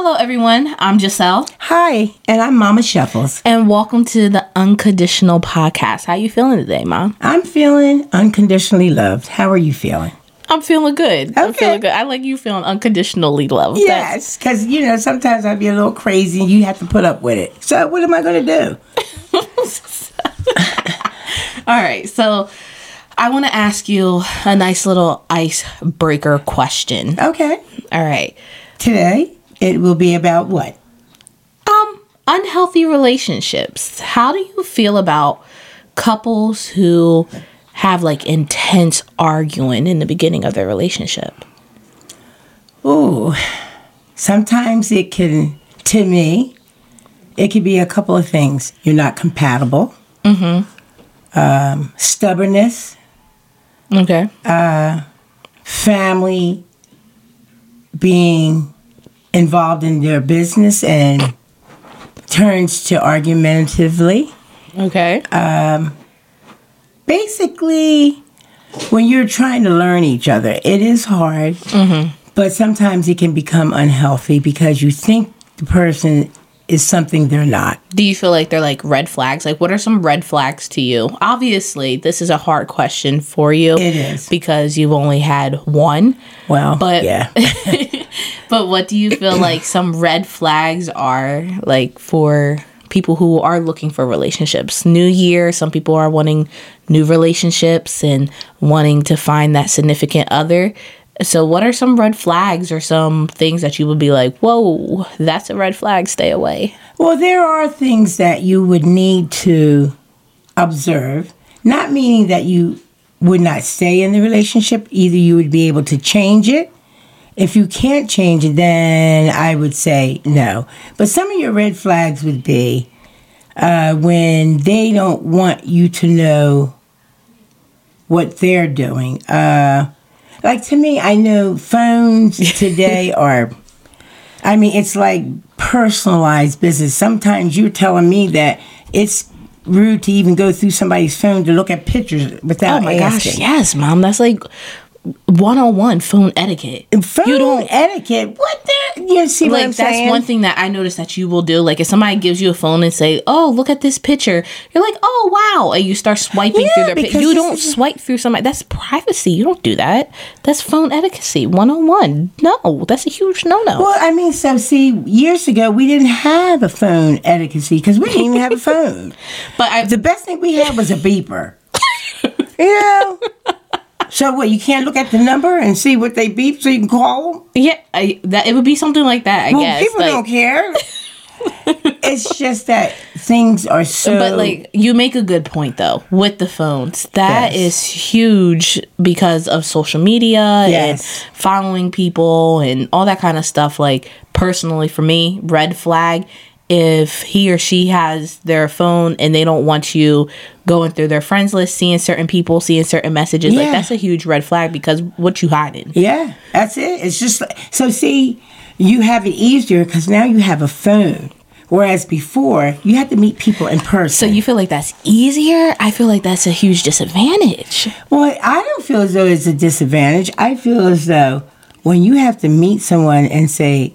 Hello, everyone. I'm Giselle, Hi, and I'm Mama Shuffles. and welcome to the Unconditional Podcast. How you feeling today, Mom? I'm feeling unconditionally loved. How are you feeling? I'm feeling good. I'm feeling good. I like you feeling unconditionally loved. Yes, because you know sometimes I'd be a little crazy, and you have to put up with it. So what am I going to do? All right. So, I want to ask you a nice little icebreaker question. Okay, All right. today it will be about what? Um, unhealthy relationships. How do you feel about couples who have like intense arguing in the beginning of their relationship? Ooh, sometimes it can, to me, it could be a couple of things. You're not compatible. Mm-hmm. Um, stubbornness, Okay. Uh, family being involved in their business and turns to argumentatively. Okay. Um, Basically, when you're trying to learn each other, it is hard, mm-hmm. but sometimes it can become unhealthy because you think the person is something they're not. do you feel like they're like red flags? Like, what are some red flags to you? Obviously, this is a hard question for you. It is. because you've only had one. Well, But- yeah. But what do you feel like some red flags are like for people who are looking for relationships? New year, some people are wanting new relationships and wanting to find that significant other. So, what are some red flags or some things that you would be like, whoa, that's a red flag, stay away? Well, there are things that you would need to observe, not meaning that you would not stay in the relationship. Either you would be able to change it. If you can't change it, then I would say no. But some of your red flags would be uh, when they don't want you to know what they're doing. Uh, like to me, I know phones today are I mean, it's like personalized business. Sometimes you're telling me that it's rude to even go through somebody's phone to look at pictures without Oh my asking. gosh, yes, mom. That's like one on one phone etiquette. Phone you don't etiquette. What the? You see like that's saying? one thing that I noticed that you will do. Like if somebody gives you a phone and say, "Oh, look at this picture," you're like, "Oh, wow!" and you start swiping Yeah, through their. You don't is- swipe through somebody. That's privacy. You don't do that. That's phone etiquette. One on one. No, that's a huge no no. Well, I mean, so see, years ago we didn't have a phone etiquette because we didn't even have a phone. But I, The best thing we had was a beeper. you know. So what? You can't look at the number and see what they beep so you can call them. yeah, I, that it would be something like that. I Well, guess. people like- don't care. it's just that things are so. But like you make a good point though with the phones. That is Yes. huge because of social media Yes. and following people and all that kind of stuff. Like personally for me, red flag if he or she has their phone and they don't want you going through their friends list, seeing certain people, seeing certain messages, like that's a huge red flag because what you hiding? yeah, that's it. It's just like, so. See, you have it easier because now you have a phone, whereas before you had to meet people in person. So you feel like that's easier? I feel like that's a huge disadvantage. well, I don't feel as though it's a disadvantage. I feel as though when you have to meet someone and say.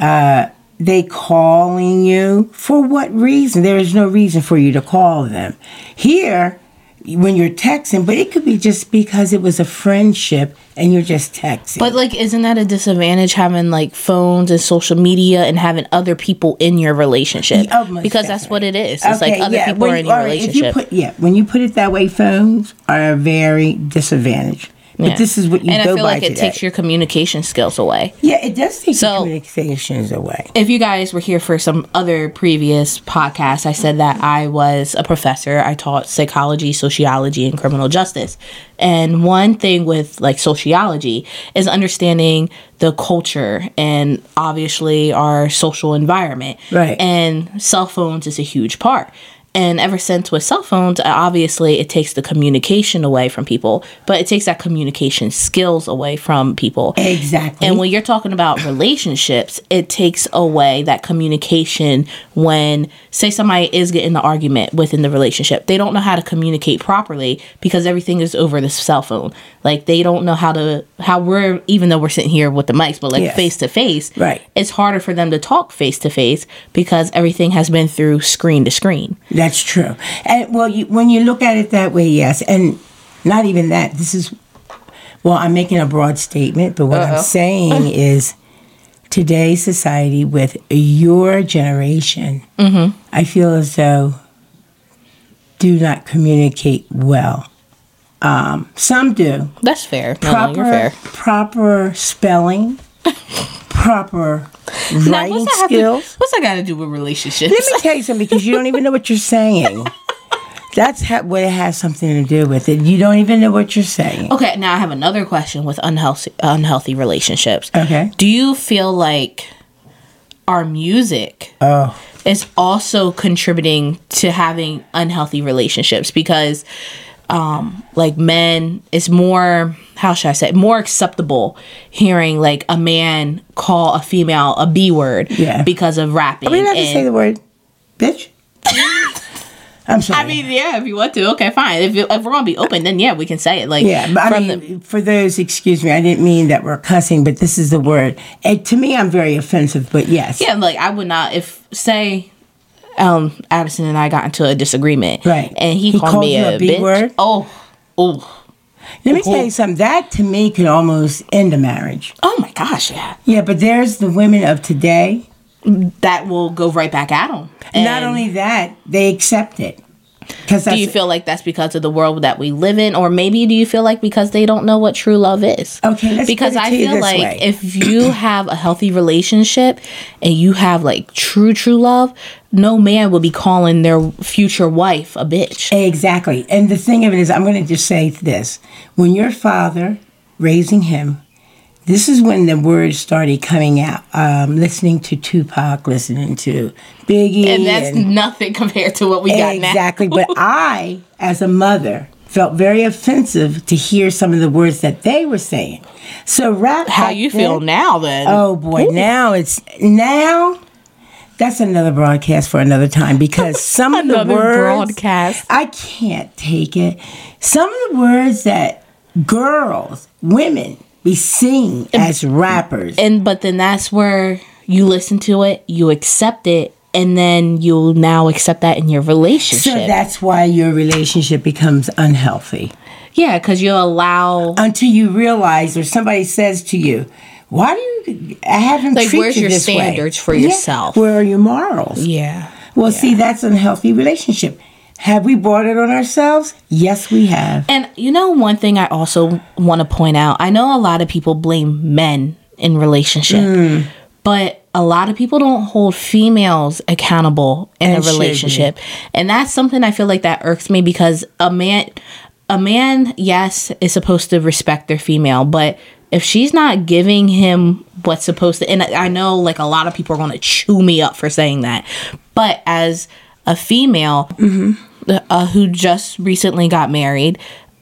Uh, they calling you for what reason? There is no reason for you to call them. Here, when you're texting, but it could be just because it was a friendship and you're just texting. But like, isn't that a disadvantage having like phones and social media and having other people in your relationship? Oh, because that's what it is. It's Okay, like other yeah, people when are in your all right, if relationship. You put, yeah, when you put it that way, phones are a very disadvantage. But Yeah. this is what you and go I feel like it today. takes your communication skills away. yeah, it does take So- your communications away. If you guys were here for some other previous podcast, I said that I was a professor. I taught psychology, sociology, and criminal justice. And one thing with like sociology is understanding the culture and obviously our social environment. Right. And cell phones is a huge part. And ever since with cell phones, uh, obviously it takes the communication away from people, but it takes that communication skills away from people. Exactly. And when you're talking about relationships, it takes away that communication when, say, somebody is getting the argument within the relationship. They don't know how to communicate properly because everything is over the cell phone. Like they don't know how to, how we're, even though we're sitting here with the mics, but like face to face, Right. it's harder for them to talk face to face because everything has been through screen to screen. That's true. And well, you, when you look at it that way, yes. And not even that. This is, well, I'm making a broad statement, but what I'm saying is today's society with your generation, I feel as though do not communicate well. Um, some do. That's fair. No, no, you're fair. proper spelling, proper Now, writing what's that to- skills. what's that got to do with relationships? Let me tell you something because you don't even know what you're saying. That's ha- what it has something to do with it. You don't even know what you're saying. Okay, now I have another question with unhealthy unhealthy relationships. Okay. Do you feel like our music Oh, is also contributing to having unhealthy relationships because um like men it's more how should I say more acceptable hearing like a man call a female a B word Yeah. because of rapping. are we allowed to say the word bitch? I'm sorry. I mean, yeah, if you want to, okay, fine. If, if we're gonna be open, then yeah, we can say it. Like, yeah, but I mean, for those, excuse me, I didn't mean that we're cussing, but this is the word. And to me, I'm very offensive, but yes. Yeah, like I would not if say um Addison and I got into a disagreement. Right. And he, He called called me you a, a B bitch. word? Oh. Oh. Let me tell you something. That to me could almost end a marriage. Oh my gosh, yeah. Yeah, but there's the women of today. That will go right back at him. Not only that, they accept it. Because do you feel like that's because of the world that we live in, or maybe do you feel like because they don't know what true love is? Okay, because I feel like way. if you have a healthy relationship and you have like true true love, no man will be calling their future wife a bitch. Exactly. And the thing of it is, I'm going to just say this. When your father raising him, this is when the words started coming out. Um, listening to Tupac, listening to Biggie. And that's and- nothing compared to what we got now. exactly. but I, as a mother, felt very offensive to hear some of the words that they were saying. So rap. How you feel now then? Oh boy, now it's now. That's another broadcast for another time because some of the words broadcast. I can't take it. Some of the words that girls, women, be singing as rappers. and but then that's where you listen to it, you accept it, and then you'll now accept that in your relationship. So that's why your relationship becomes unhealthy yeah, because you allow until you realize, or somebody says to you, "Why do you? I haven't Like, where's you your this way?" standards for Yeah. yourself? Where are your morals? yeah. Well, see, that's unhealthy relationship. Have we brought it on ourselves? Yes, we have. And you know, one thing I also want to point out I know a lot of people blame men in relationship, Hmm. but a lot of people don't hold females accountable in And a relationship. And that's something I feel like that irks me because a man, a man, yes, is supposed to respect their female, but if she's not giving him what's supposed to, and I know like a lot of people are going to chew me up for saying that, but as a female, uh, who just recently got married,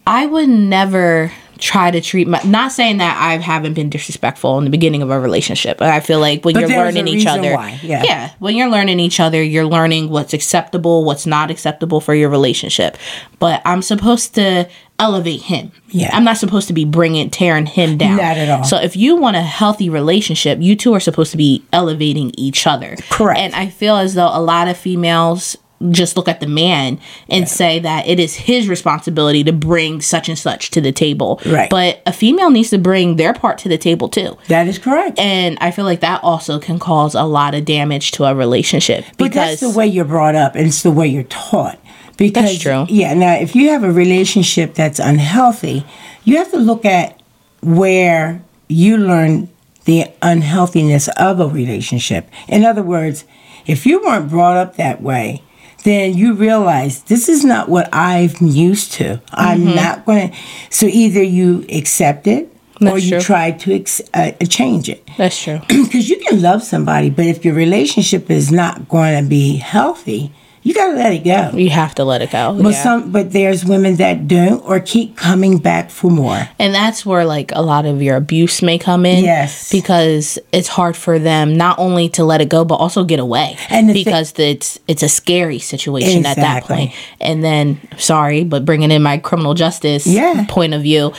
I would never try to treat my not saying that I haven't been disrespectful in the beginning of a relationship. But I feel like when But you're learning each other. why, yeah. when you're learning each other, you're learning what's acceptable, what's not acceptable for your relationship. But I'm supposed to elevate him. Yeah. I'm not supposed to be bringing tearing him down. Not at all. So if you want a healthy relationship, you two are supposed to be elevating each other. Correct. And I feel as though a lot of females just look at the man and say that it is his responsibility to bring such and such to the table. Right. But a female needs to bring their part to the table too. That is correct. And I feel like that also can cause a lot of damage to a relationship But that's the way you're brought up, and it's the way you're taught. Because That's true. Yeah. Now, if you have a relationship that's unhealthy, you have to look at where you learn the unhealthiness of a relationship. In other words, if you weren't brought up that way, then you realize this is not what I'm used to. I'm Mm-hmm. not going to. So either you accept it or you true. try to ex- uh, change it that's true. because you can love somebody, but if your relationship is not going to be healthy, you got to let it go. You have to let it go. But yeah. some, but there's women that don't or keep coming back for more. And that's where like a lot of your abuse may come in. Yes. Because it's hard for them not only to let it go but also get away. And the thi- because it's it's a scary situation at that point. And then sorry, but bringing in my criminal justice Yeah. point of view,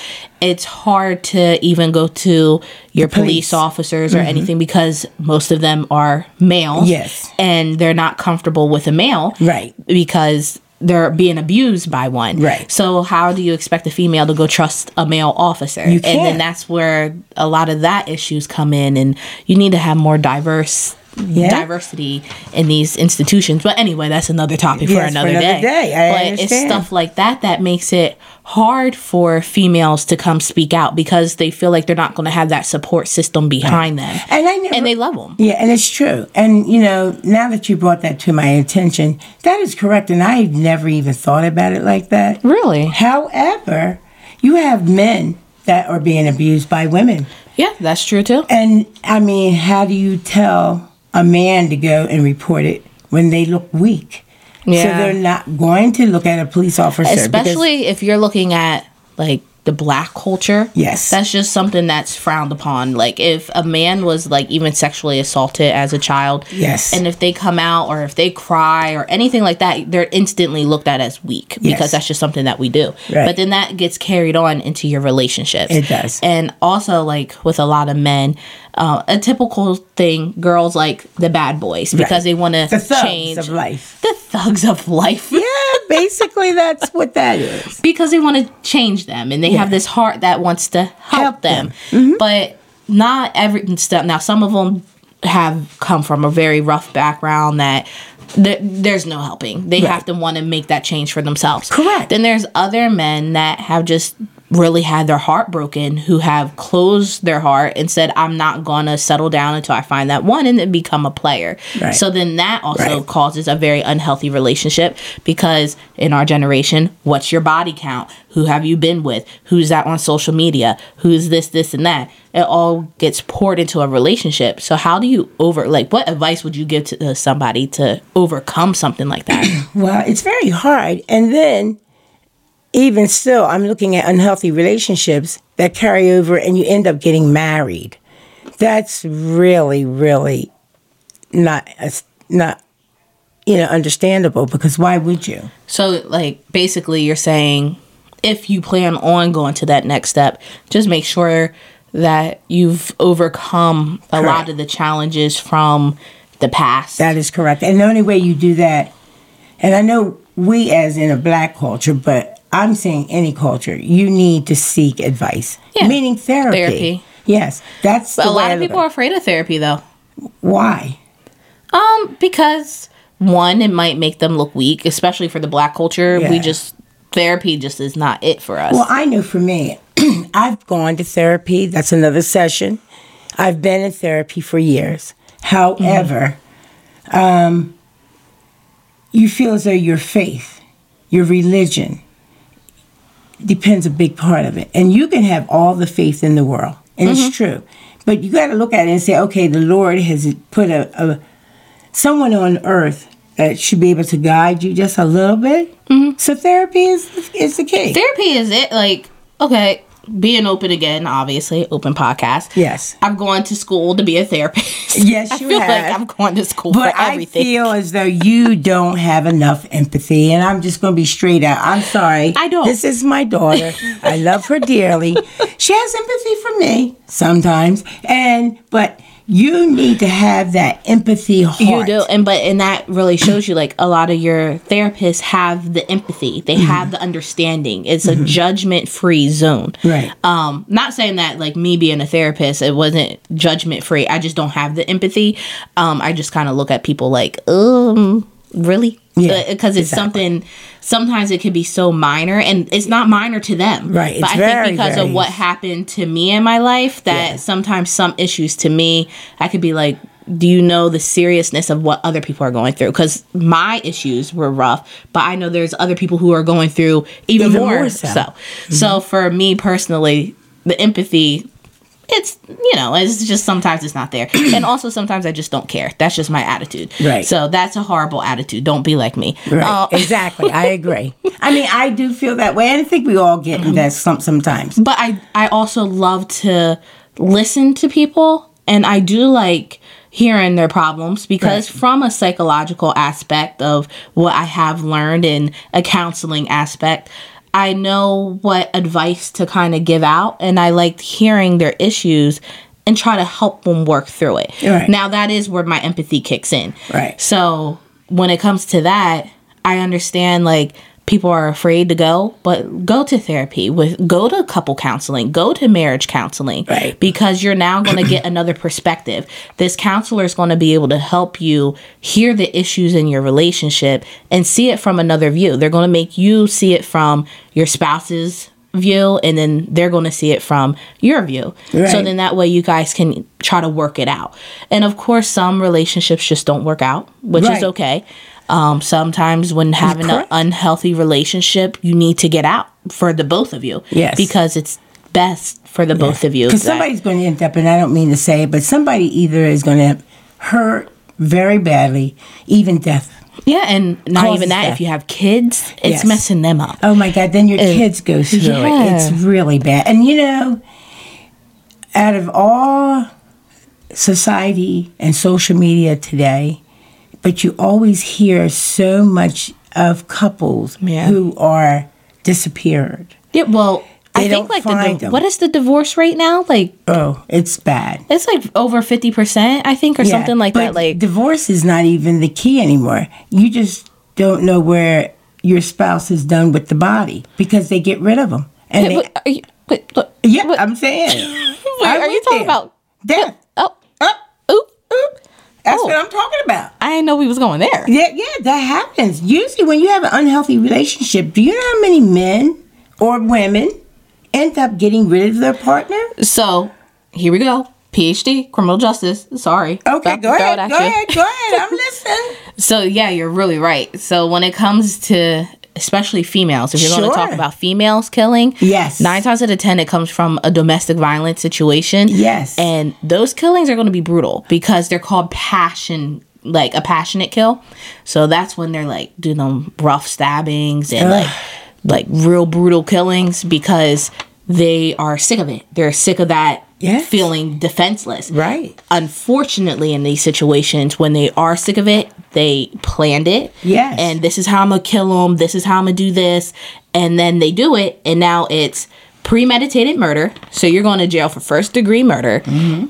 it's hard to even go to your police. police. Mm-hmm. officers or anything because most of them are male. Yes. And they're not comfortable with a male. Right. Because they're being abused by one. Right. So how do you expect a female to go trust a male officer? You And then can't. that's where a lot of that issues come in and you need to have more diverse Yeah. diversity in these institutions. But anyway, that's another topic for Yes, for another, another day. day. I but it's stuff like that that makes it hard for females to come speak out because they feel like they're not going to have that support system behind them. And I never, And they love them. Yeah, and it's true. And you know, now that you brought that to my attention, that is correct. And I never even thought about it like that. Really? However, you have men that are being abused by women. Yeah, that's true too. And I mean, how do you tell a man to go and report it when they look weak? So they're not going to look at a police officer. because- especially if you're looking at like the black culture Yes. that's just something that's frowned upon like if a man was like even sexually assaulted as a child Yes. and if they come out or if they cry or anything like that they're instantly looked at as weak because that's just something that we do Right. but then that gets carried on into your relationships It does. and also like with a lot of men uh, a typical thing girls like the bad boys because Right. they want to the change of life. the thugs of life yeah, basically that's what that is. because they want to change them and they have this heart that wants to help, Help them, them. Mm-hmm. but not every stuff now some of them have come from a very rough background that th- there's no helping they Right. have to want to make that change for themselves Correct. then there's other men that have just really had their heart broken who have closed their heart and said i'm not gonna settle down until i find that one and then become a player Right. so then that also Right. causes a very unhealthy relationship because in our generation, what's your body count? Who have you been with? Who's that on social media? Who's this, this, and that? It all gets poured into a relationship. So how do you over like what advice would you give to somebody to overcome something like that? Well, it's very hard. And then, even still, I'm looking at unhealthy relationships that carry over and you end up getting married. That's really, really not, not, you know, understandable because why would you? so like basically you're saying if you plan on going to that next step, just make sure that you've overcome a lot of the challenges from the past. That is correct. And the only way you do that, and I know we as in a black culture, but I'm saying any culture, you need to seek advice, Yeah. meaning therapy. Therapy. Yes, that's a lot of people are afraid of therapy though. Why? Um, because one, it might make them look weak, especially for the black culture. We just therapy just is not it for us. Well, I know for me, I've gone to therapy. That's another session. I've been in therapy for years. However, um, you feel as though your faith, your religion, depends a big part of it. And you can have all the faith in the world, and it's mm-hmm. true. But you got to look at it and say, okay, the Lord has put a, a someone on earth that should be able to guide you just a little bit. Mm-hmm. So therapy is is the key. therapy is it like okay, being open again, obviously, open podcast. Yes. I've gone to school to be a therapist. Yes, I you feel have. like I'm going to school But for I feel as though you don't have enough empathy, and I'm just going to be straight out. I'm sorry. I don't. This is my daughter. I love her dearly. She has empathy for me sometimes, and but you need to have that empathy heart. You do, and but and that really shows you like a lot of your therapists have the empathy. They Mm-hmm. have the understanding. It's a judgment free zone. Right. Um, not saying that like me being a therapist, it wasn't judgment free. I just don't have the empathy. Um, I just kind of look at people like, um, really? Yeah, uh, because it's exactly. something. Sometimes it could be so minor, and it's not minor to them. Right, But I very, think because very- of what happened to me in my life, that Yeah. sometimes some issues to me, I could be like, do you know the seriousness of what other people are going through? Because my issues were rough, but I know there's other people who are going through even, Even more, more so. so. So, for me personally, the empathy it's you know it's just sometimes it's not there and also sometimes i just don't care that's just my attitude Right. so that's a horrible attitude don't be like me Right. Uh, exactly. I agree. I mean, I do feel that way. and I think we all get that some sometimes. but I I also love to listen to people and I do like hearing their problems because Right. from a psychological aspect of what I have learned in a counseling aspect I know what advice to kind of give out and I like hearing their issues and try to help them work through it. Right. Now that is where my empathy kicks in. Right. So when it comes to that, I understand like people are afraid to go, but go to therapy with go to couple counseling, go to marriage counseling. Right. Because you're now going to get another perspective. This counselor is going to be able to help you hear the issues in your relationship and see it from another view. They're going to make you see it from your spouse's view and then they're going to see it from your view. So then that way you guys can try to work it out. And of course some relationships just don't work out, which Right. is okay. Um, sometimes when having an unhealthy relationship, you need to get out for the both of you. Yes. Because it's best for the both of you. Because somebody's going to end up, and I don't mean to say it, but somebody either is going to hurt very badly, even death. yeah, and not even that. death. If you have kids, it's Yes. messing them up. Oh my God, then your kids go through yeah. it. It's really bad. And you know, out of all society and social media today, but you always hear so much of couples Yeah. who are disappeared. Yeah, well, I think like the them. what is the divorce rate now? Like Oh, it's bad. it's like over fifty percent, I think, or Yeah, something like but that. Like divorce is not even the key anymore. You just don't know where your spouse is done with the body because they get rid of them. And Wait, they, are you, look, yeah, wait, I'm saying. wait, are you talking there. about death? Oh. That's Oh. what I'm talking about. I didn't know we was going there. Yeah, yeah, that happens. Usually, when you have an unhealthy relationship, do you know how many men or women end up getting rid of their partner? So here we go. PhD, criminal justice. Sorry. Okay, go ahead. Go you. ahead. Go ahead. I'm listening. So yeah, you're really right. So when it comes to especially females, if you're going to talk about females killing, Yes. nine times out of ten it comes from a domestic violence situation. Yes. and those killings are going to be brutal because they're called passion, like a passionate kill. So that's when they're like doing them rough stabbings and like like real brutal killings because they are sick of it. They're sick of that Yes. feeling defenseless Right. unfortunately in these situations when they are sick of it they planned it Yes. and this is how i'm gonna kill them this is how i'm gonna do this and then they do it and now it's premeditated murder so you're going to jail for first degree murder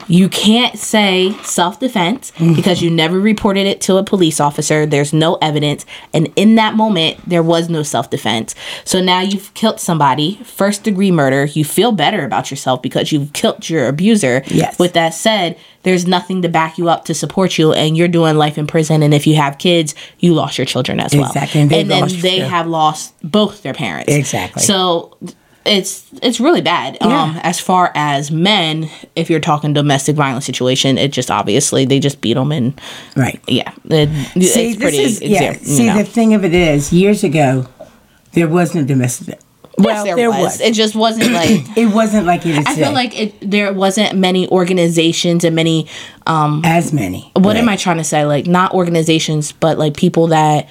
you can't say self-defense because you never reported it to a police officer there's no evidence and in that moment there was no self-defense so now you've killed somebody first degree murder you feel better about yourself because you've killed your abuser Yes. with that said, there's nothing to back you up to support you, and you're doing life in prison. And if you have kids, you lost your children as well. Exactly, and And, then they have lost both their parents. Exactly. So it's it's really bad. Um, Yeah. as far as men, if you're talking domestic violence situation, it just obviously they just beat them and Right. yeah, it, See, it's pretty. is, yeah. exam- you See, know. the thing of it is, years ago, there was no domestic. yes, there, was. It just wasn't like. It wasn't like it is I feel like it. There wasn't many organizations and many um as many. what am I trying to say? Like not organizations, but like people that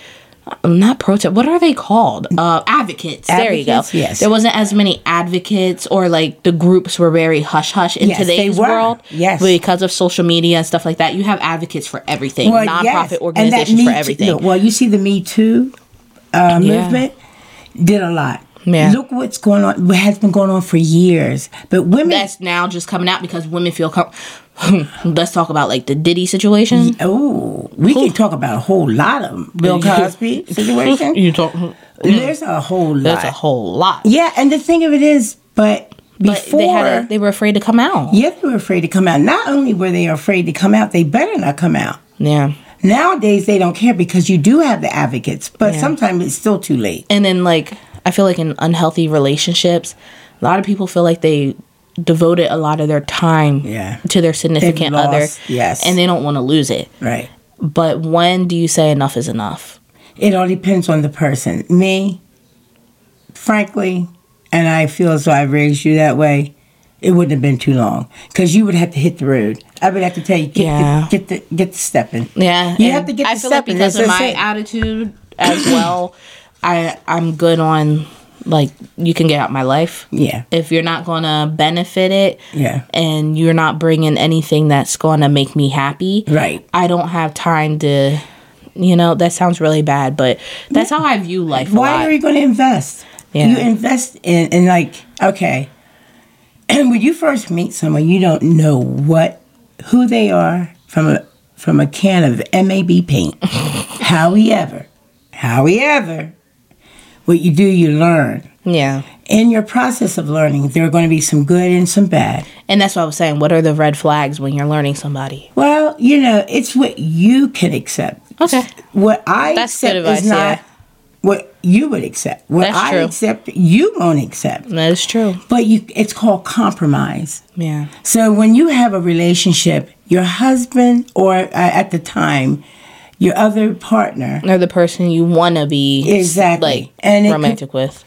not protest. What are they called? Uh, advocates. there you go. Yes. There wasn't as many advocates, or like the groups were very hush hush in Yes, today's world. Yes. because of social media and stuff like that. You have advocates for everything. Well, Nonprofit yes. Organizations for Too- everything. no, well, you see, the Me Too uh, Yeah. movement did a lot. Yeah. Look what's going on. What has been going on for years. But women. That's now just coming out because women feel. Com- Let's talk about like the Diddy situation. oh, we can talk about a whole lot of them. Bill Cosby situation. You talk. Hmm, hmm. There's a whole lot. That's a whole lot. yeah, and the thing of it is, but before they had. A, they were afraid to come out. Yeah, they were afraid to come out. Not only were they afraid to come out, they better not come out. Yeah. Nowadays, they don't care because you do have the advocates, but Yeah. sometimes it's still too late. and then like i feel like in unhealthy relationships a lot of people feel like they devoted a lot of their time Yeah. to their significant They've other yes. and they don't want to lose it Right. but when do you say enough is enough It all depends on the person. Me, frankly, and I feel as though I raised you that way, it wouldn't have been too long because you would have to hit the road. I would have to tell you get Yeah. the, get the get the stepping. Yeah, you have to get I the feel like because of my attitude as well. I I'm good on like you can get out my life. Yeah. If you're not gonna benefit it, Yeah. and you're not bringing anything that's gonna make me happy, Right. I don't have time to. You know that sounds really bad, but that's how I view life. Why are you going to invest? Yeah. You invest in, in like, okay. And when you first meet someone, you don't know what, who they are from a from a can of MAB paint. however, however, what you do, you learn. Yeah, In your process of learning, there are going to be some good and some bad. and that's what I was saying. What are the red flags when you're learning somebody? Well, you know, it's what you can accept. Okay. What I That's accept advice, is not yeah. what you would accept. What That's I true. accept, you won't accept. That is true. But you, it's called compromise. Yeah. So when you have a relationship, your husband or uh, at the time, your other partner, Or the person you want to be Exactly. like And could- romantic with.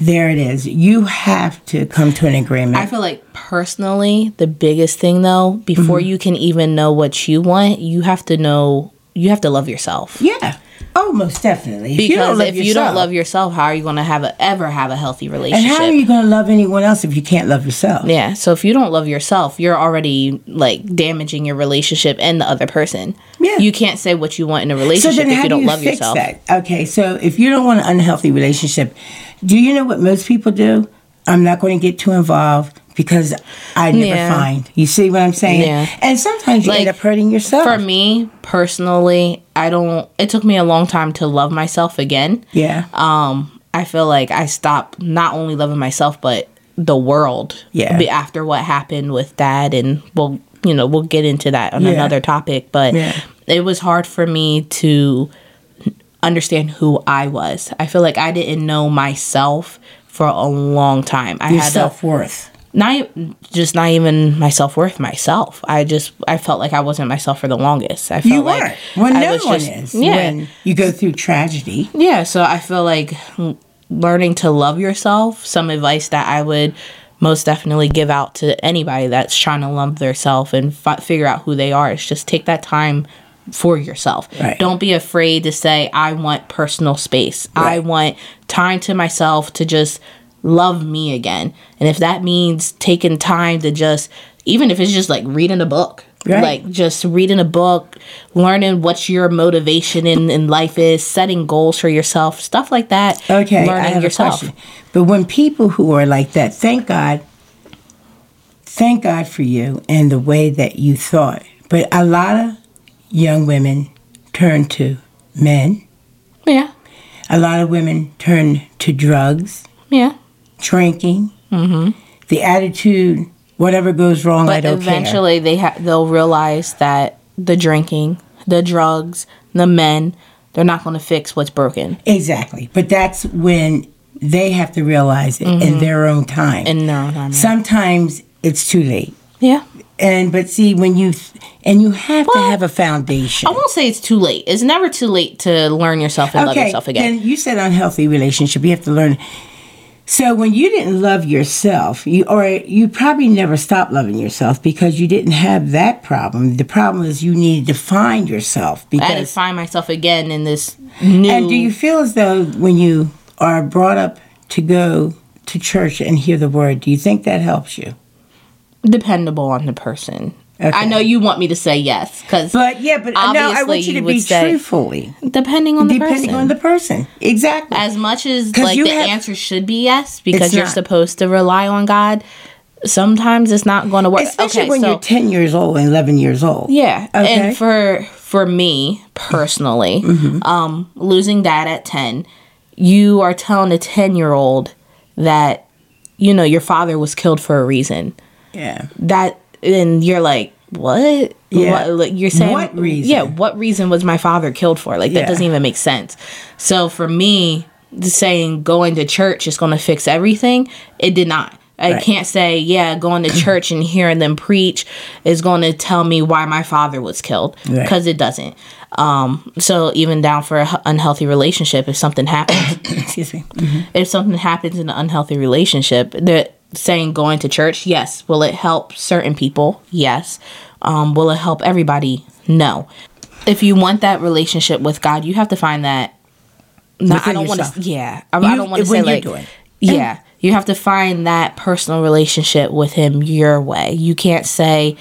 there it is. You have to come to an agreement. I feel like personally, the biggest thing though, before Mm-hmm. you can even know what you want, you have to know you have to love yourself. yeah. Oh, most definitely. If Because if you don't love yourself, how are you going to have a, ever have a healthy relationship? and how are you going to love anyone else if you can't love yourself? yeah. So if you don't love yourself, you're already like damaging your relationship and the other person. Yeah. You can't say what you want in a relationship then, if you do don't you love yourself. that? Okay, so if you don't want an unhealthy relationship, do you know what most people do? I'm not going to get too involved because I never Yeah. find. You see what I'm saying? Yeah. And sometimes you end up hurting yourself. For me personally, I don't. It took me a long time to love myself again. yeah. um i feel like i stopped not only loving myself but the world Yeah. after what happened with dad and we'll you know we'll get into that on Yeah. another topic but Yeah. it was hard for me to understand who i was i feel like i didn't know myself for a long time i Your had self worth. not just not even my self-worth myself i just i felt like i wasn't myself for the longest i felt You like weren't. Well, I no one just- is. yeah When you go through tragedy. yeah, so I feel like learning to love yourself, some advice that I would most definitely give out to anybody that's trying to love themselves and fi- figure out who they are is just take that time for yourself. Right. Don't be afraid to say I want personal space. I want time to myself to just love me again. And if that means taking time to just even if it's just like reading a book, Right. like just reading a book, learning what your motivation in, in life is, setting goals for yourself, stuff like that. Okay, I have yourself. a question. But when people who are like that, thank God, thank God for you and the way that you thought. But a lot of young women turn to men. Yeah, A lot of women turn to drugs, yeah. drinking. Mm-hmm. The attitude, whatever goes wrong, I don't care. eventually, they ha- they'll realize that the drinking, the drugs, the men, they're not going to fix what's broken Exactly. But that's when they have to realize it in their own time. Mm-hmm. in their own time. Sometimes it's too late. yeah. And but see when you and you have to have a foundation. I won't say it's too late. It's never too late to learn yourself and love yourself again. Then you said unhealthy relationship. You have to learn. So when you didn't love yourself, you or you probably never stopped loving yourself because you didn't have that problem. The problem is you needed to find yourself Because I had to because. find myself again in this new. And do you feel as though when you are brought up to go to church and hear the word, do you think that helps you? Dependable on the person? Okay. I know you want me to say yes because But yeah, but no, I want you to you be truthfully, depending on the depending person. on the person. Exactly. as much as like the have- answer should be yes because you're not. supposed to rely on God. Sometimes it's not going to work. Especially okay, when so you're 10 years old and 11 years old. yeah, Okay. and for for me personally, Mm-hmm. um, losing dad at ten, you are telling a ten year old that you know your father was killed for a reason. Yeah. That and you're like what? Yeah. What, like, you're saying What reason? Yeah, what reason was my father killed for? Like Yeah. that doesn't even make sense. So for me, saying going to church is going to fix everything, it did not. I Right. can't say, yeah, going to church and hearing them preach is going to tell me why my father was killed Right. because it doesn't. Um, so even down for an unhealthy relationship, if something happens, Excuse me. if something happens in an unhealthy relationship, the saying going to church? Yes. Will it help certain people? Yes. Um, will it help everybody? No. If you want that relationship with God, you have to find that. No, I don't want to. Yeah, I, I You- don't want to say like. doing. Yeah, you have to find that personal relationship with Him your way. You can't say,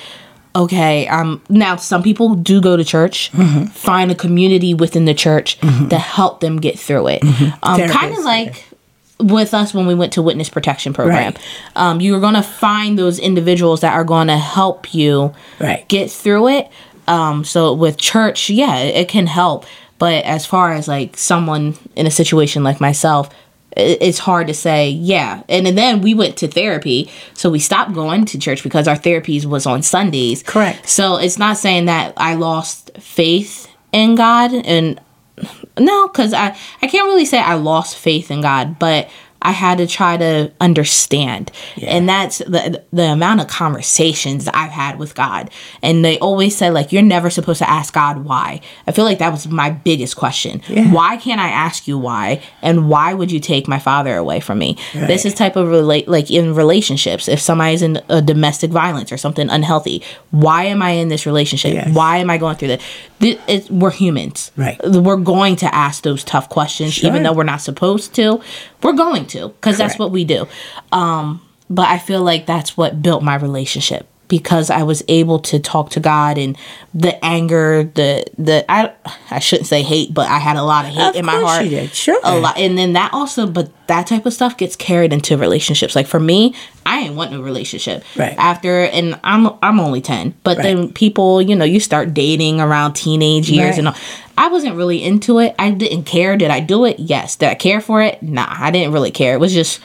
"Okay, um." Now, some people do go to church, Mm-hmm. find a community within the church to help them get through it. Um, kind of Mm-hmm. Like with us when we went to witness protection program. Right. Um, you're going to find those individuals that are going to help you Right. get through it. Um, so with church, yeah, it, it can help. But as far as like someone in a situation like myself, it's hard to say, yeah. And, then we went to therapy, so we stopped going to church because our therapies was on Sundays. Correct. So it's not saying that I lost faith in God and no, because I, I can't really say I lost faith in God, but I had to try to understand. And that's the the amount of conversations that I've had with God. And they always say, like, you're never supposed to ask God why. I feel like that was my biggest question. Yeah. Why can't I ask you why? And why would you take my father away from me? This is type of relate like in relationships. If somebody's in a domestic violence or something unhealthy, why am I in this relationship? Yes. Why am I going through this? Th- it, we're humans Right. we're going to ask those tough questions Sure. even though we're not supposed to we're going to because that's what we do. Um but i feel like that's what built my relationship because i was able to talk to god and the anger the the i i shouldn't say hate but i had a lot of hate Of in my heart sure. a lot and then that also but that type of stuff gets carried into relationships like for me i ain't want no relationship Right. after and i'm i'm only 10 but then people you know you start dating around teenage years Right. and all I wasn't really into it. I didn't care. Did I do it? Yes. Did I care for it? Nah, I didn't really care. It was just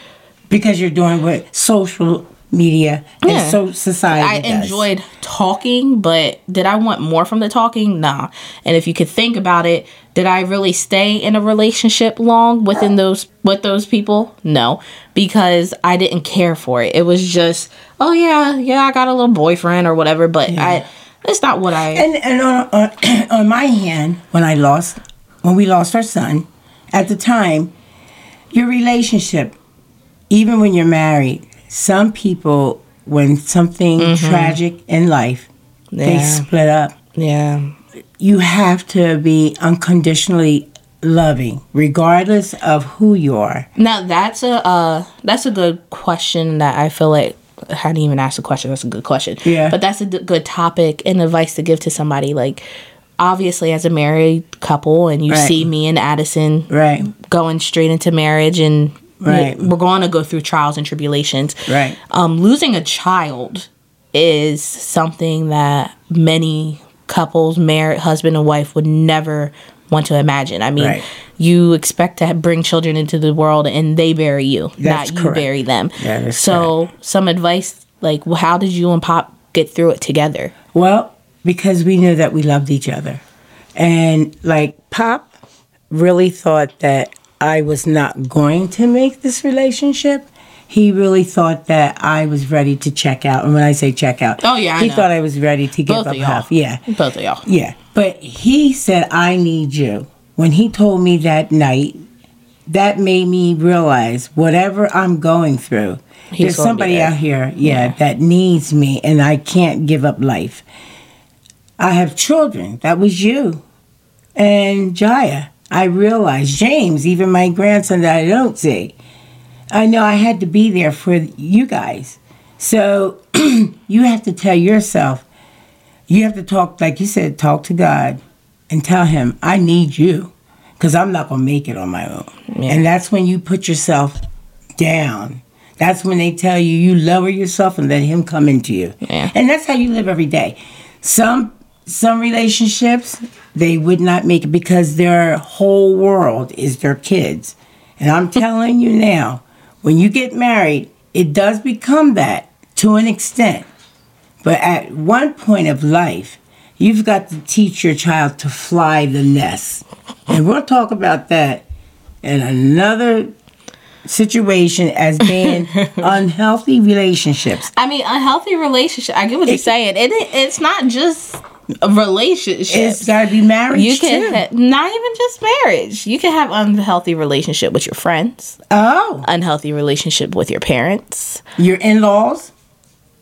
because you're doing what social media and Yeah. so society I does. enjoyed talking, but did I want more from the talking? Nah. And if you could think about it, did I really stay in a relationship long within those with those people? No, because I didn't care for it. It was just, oh yeah, yeah, I got a little boyfriend or whatever, but I it's not what I And and on, on on my hand, when I lost, when we lost our son, at the time, your relationship, even when you're married, some people, when something tragic in life, they split up. yeah. You have to be unconditionally loving, regardless of who you are. Now that's a uh, that's a good question that I feel like I hadn't even asked a question. That's a good question. Yeah. But that's a d- good topic and advice to give to somebody. Like, obviously, as a married couple, and you Right. see me and Addison Right. going straight into marriage, and Right. we're going to go through trials and tribulations. Right. Um, losing a child is something that many couples, married husband and wife, would never want to imagine. I mean, Right. you expect to bring children into the world and they bury you, That's not you bury them. Is so, some advice like, well, how did you and Pop get through it together? Well, because we knew that we loved each other. And like Pop really thought that I was not going to make this relationship. He really thought that I was ready to check out. And when I say check out, Oh, yeah, I he know. thought I was ready to give Both up half. Yeah. Both of y'all. Yeah. But he said, I need you. When he told me that night, that made me realize whatever I'm going through, He's there's somebody there. out here, yeah, that needs me and I can't give up life. I have children. That was you. And Jaya. I realized, James, even my grandson that I don't see. I know I had to be there for you guys. So you have to tell yourself, you have to talk, like you said, talk to God and tell Him, I need you because I'm not going to make it on my own. Yeah. And that's when you put yourself down. That's when they tell you, you lower yourself and let Him come into you. Yeah. And that's how you live every day. Some some relationships they would not make it because their whole world is their kids. And I'm telling you now, when you get married, it does become that to an extent. But at one point of life, you've got to teach your child to fly the nest. And we'll talk about that in another situation as being unhealthy relationships. I mean, unhealthy relationship. I get what you're saying. It, it it's not just relationship. It's got to be marriage you can ha- not even just marriage. You can have unhealthy relationship with your friends, oh, unhealthy relationship with your parents. your in-laws.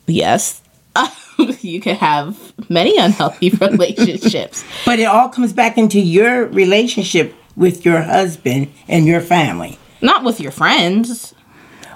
Yes. you can have many unhealthy relationships. But it all comes back into your relationship with your husband and your family. Not with your friends.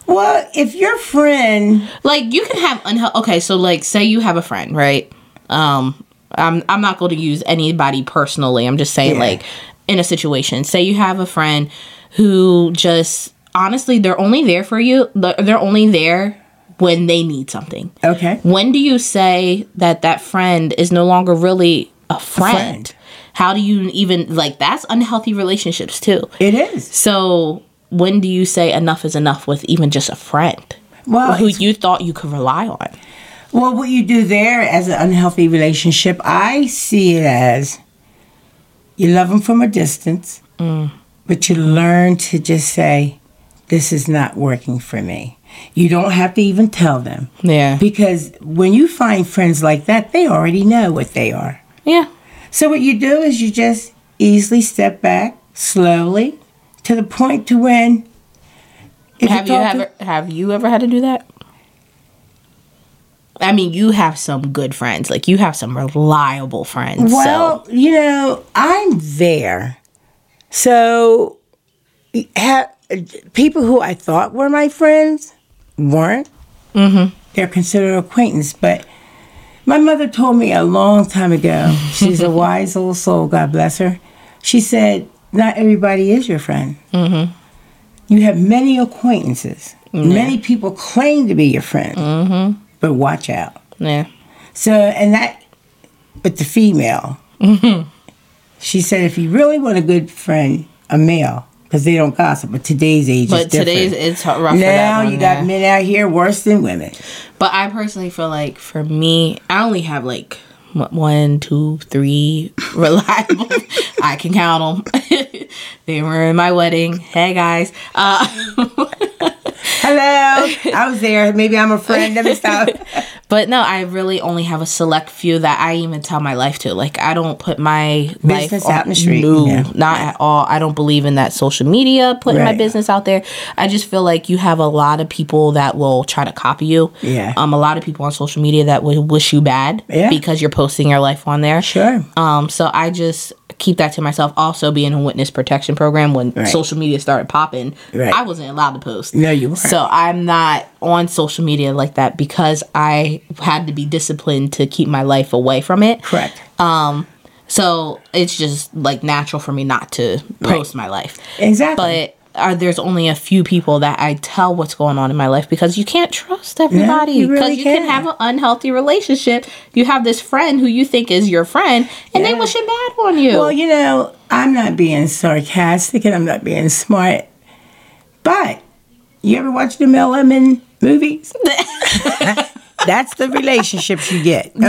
Well, if your friend, Like you can have unhealthy. Okay, so like say you have a friend, right? Um, I'm I'm not going to use anybody personally. I'm just saying Yeah. like in a situation. Say you have a friend who just honestly they're only there for you. They're only there when they need something. okay, When do you say that that friend is no longer really a friend? friend. How do you even like that's unhealthy relationships too. it is. So when do you say enough is enough with even just a friend Well, who you thought you could rely on? Well, what you do there as an unhealthy relationship, I see it as you love them from a distance, mm. but you learn to just say, This is not working for me. You don't have to even tell them. Yeah. Because when you find friends like that, they already know what they are. Yeah. So what you do is you just easily step back slowly to the point to when Have you talk to- ever have you ever had to do that? I mean, you have some good friends. Like you have some reliable friends. Well, so you know, I'm there. So, ha- people who I thought were my friends weren't. Mm-hmm. They're considered acquaintance. But my mother told me a long time ago, she's a wise old soul, God bless her. She said, Not everybody is your friend. Mm-hmm. You have many acquaintances. Many people claim to be your friend. Mm-hmm. But watch out. yeah. So, and that, but the female, she said, if you really want a good friend, a male, because they don't gossip, but today's age is different. But today's it's rough. now you got men out here worse than women. But I personally feel like for me, I only have like one, two, three reliable. I can count them. they were in my wedding. Hey guys. Uh, Hello, I was there. Maybe I'm a friend. Let me stop. but no, I really only have a select few that I even tell my life to. Like I don't put my Business life out in the street, No, yeah. not at all. I don't believe in that social media putting my business out there. I just feel like you have a lot of people that will try to copy you. Yeah. Um, a lot of people on social media that will wish you bad. Yeah. Because you're posting your life on there. Sure. Um, so I just keep that to myself. Also, being a witness protection program when Right. social media started popping, Right. I wasn't allowed to post. No, you weren't. So I'm not on social media like that because I had to be disciplined to keep my life away from it. Correct. Um. So it's just like natural for me not to post my life. Exactly. But uh, there's only a few people that I tell what's going on in my life because you can't trust everybody. you Because really you can can't. have an unhealthy relationship. You have this friend who you think is your friend, and they Yeah. wishing bad on you. Well, you know, I'm not being sarcastic and I'm not being smart, but you ever watch the Mel Lemon movies? That's the relationships you get. Okay,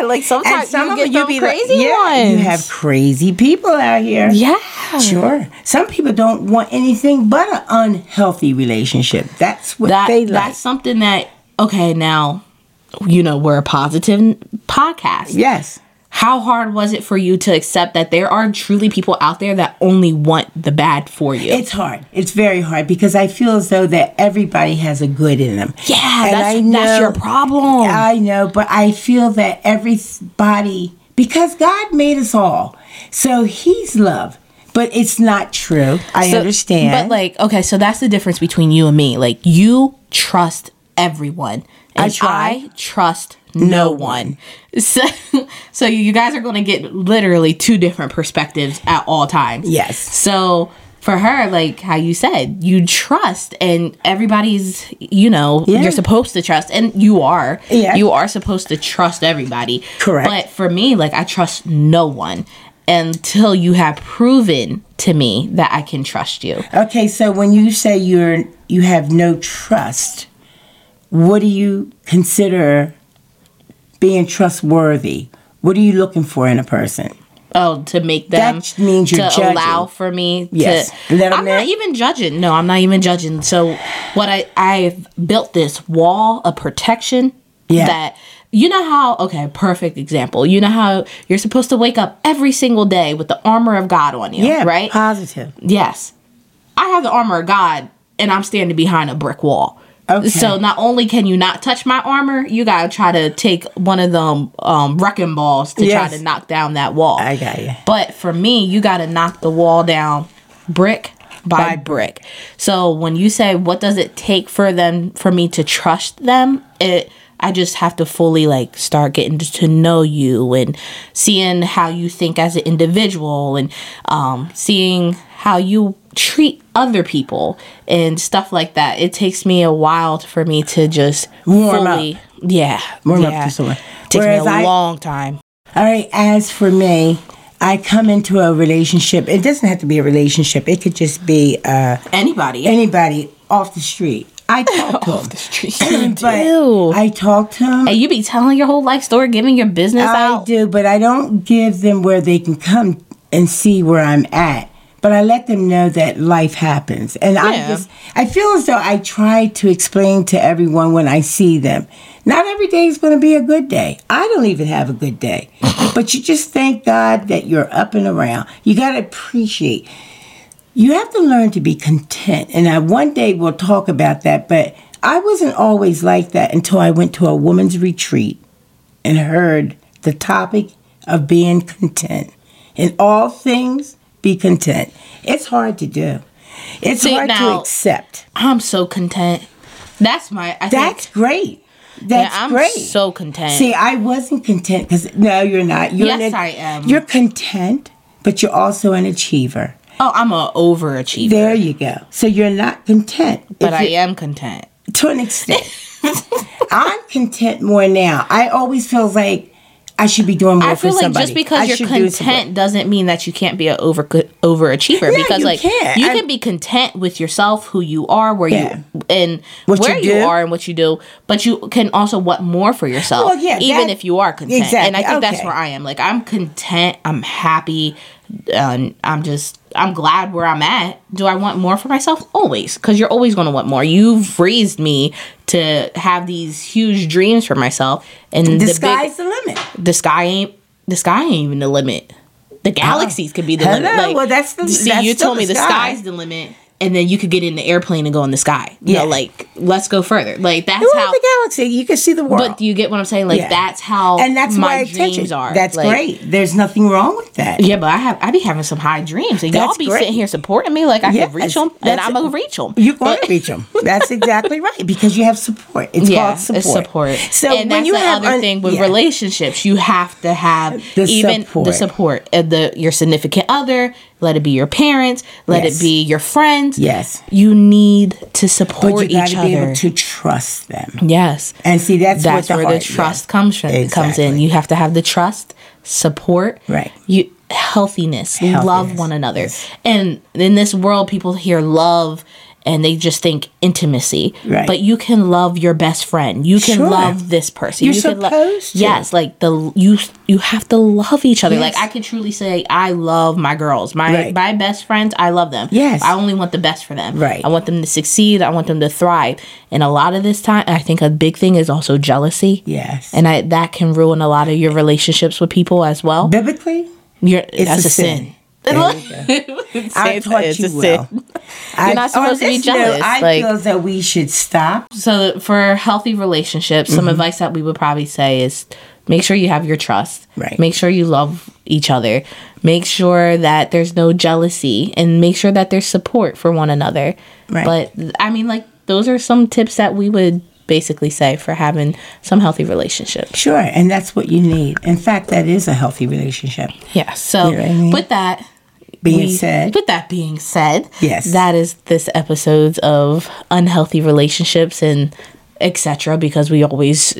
Yeah, like sometimes some you get them crazy You ones. have crazy people out here. yeah. Sure. Some people don't want anything but an unhealthy relationship. That's what that they like. that's something that okay now you know we're a positive podcast yes. How hard was it for you to accept that there are truly people out there that only want the bad for you It's hard. It's very hard because I feel as though that everybody has a good in them. yeah And that's, I that's your problem I know, but I feel that everybody, because God made us all, so He's love. But it's not true. I So- understand. but like okay so that's the difference between you and me like you trust everyone and I try. I trust no one. So, so you guys are going to get literally two different perspectives at all times. Yes. So for her, like how you said, you trust, and everybody's, you know, Yeah. you're supposed to trust, and you are. Yeah. You are supposed to trust everybody. Correct. But for me, like I trust no one until you have proven to me that I can trust you. okay, so when you say you're you have no trust, what do you consider being trustworthy? What are you looking for in a person? Oh, to make them That means you're to judging. allow for me Yes. to. Let I'm not even judging. No, I'm not even judging. So, what I I've built this wall of protection Yeah. that you know how okay perfect example you know how you're supposed to wake up every single day with the armor of god on you Yeah, right Positive. yes i have the armor of god and i'm standing behind a brick wall Okay. so not only can you not touch my armor you gotta try to take one of them um, wrecking balls to Yes. try to knock down that wall I got you. but for me, you got to knock the wall down brick by, By brick. So when you say what does it take for them for me to trust them, it I just have to fully like start getting to know you and seeing how you think as an individual and um, seeing how you treat other people and stuff like that. It takes me a while for me to just Warm up. yeah, Warm up yeah. to someone. Takes Whereas me a I- long time. All right, as for me, I come into a relationship. It doesn't have to be a relationship. It could just be uh, Anybody anybody off the street. I talk to off them. the street, you But. I talk to them. And you be telling your whole life story, giving your business I out. do, but I don't give them where they can come and see where I'm at. But I let them know that life happens. And I just I feel as though I try to explain to everyone when I see them. Not every day is going to be a good day. I don't even have a good day. but you just thank God that you're up and around. You got to appreciate. You have to learn to be content. And I one day we'll talk about that, but I wasn't always like that until I went to a woman's retreat and heard the topic of being content. In all things, be content. It's hard to do. It's See, hard to accept. I'm so content. That's my. I That's think, great. yeah, That's I'm great. so content. See, I wasn't content because no, you're not. You're Yes, an- I am. You're content, but you're also an achiever. oh, I'm a overachiever, There you go. So you're not content, but I am content. to an extent. I'm content more now. I always feel like I should be doing more I for feel like somebody. just because I you're should do content doesn't mean that you can't be an over overachiever. Yeah, because you like can. you I- can be content with yourself, who you are, where Yeah. you and What where you you, are and what you do. But you can also want more for yourself. Well, yeah, even that- if you are content. Exactly. And I think that's where I am. Like I'm content. I'm happy. And I'm just I'm glad where I'm at. Do I want more for myself? Always, because you're always going to want more. You've raised me to have these huge dreams for myself, and The the big, sky's the limit. the sky ain't the sky ain't even the limit. The uh, galaxies could be the Hello, limit. Like, well, that's the- see. that's you told me the the sky's the limit, and then you could get in the airplane and go in the sky. You Yeah. know, like let's go further. Like that's You're how. the galaxy. You can see the world. But do you get what I'm saying? Like Yeah. that's how. and that's my why dreams are. That's Like, great. There's nothing wrong with that. Yeah, but I have I be having some high dreams, and y'all be great. sitting here supporting me like I can reach them, and I'm gonna reach them. You're to reach them. That's exactly right because you have support. It's yeah, called support. it's support. So and when that's you the have other un- thing with relationships, you have to have The even support. the support of the your significant other. Let it be your parents. Let Yes. it be your friends. Yes. you need to support each other. to trust them. yes, And see, that's, that's the where heart, the trust yeah. comes from. Comes in. You have to have the trust, support. Right. You healthiness, love one another, and in this world, people hear love. And they just think intimacy, Right. but you can love your best friend. You can Sure. love this person. You're you can lo- supposed to. Yes, like the you you have to love each other. Like I can truly say I love my girls. My Right. my best friends, I love them. Yes. I only want the best for them. Right. I want them to succeed. I want them to thrive. And a lot of this time, I think a big thing is also jealousy. Yes. And I, that can ruin a lot of your relationships with people as well. Biblically, You're, it's that's a a sin. sin. There you go. I It's- taught it's you a sin. well. I- not supposed to be this note, jealous, I like- feel that we should stop. So for healthy relationships, Mm-hmm. some advice that we would probably say is make sure you have your trust. Right. Make sure you love each other. Make sure that there's no jealousy and make sure that there's support for one another. Right. But I mean like those are some tips that we would basically say for having some healthy relationships. Sure, and that's what you need. In fact, that is a healthy relationship. Yeah. So You know I mean? with that Being we- said, With that being said, Yes. that is this episode's of unhealthy relationships and etc. Because we always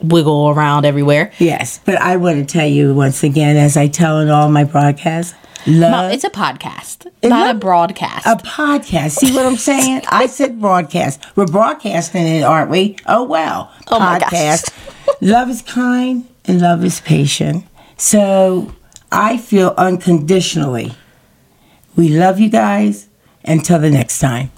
wiggle around everywhere. yes. But I want to tell you once again, as I tell in all my broadcasts, love No, it's a podcast, not a broadcast. a podcast. See what I'm saying? I said broadcast. We're broadcasting it, aren't we? Oh well. Oh, podcast. love is kind and love is patient. So I feel unconditionally. We love you guys. Until the next time.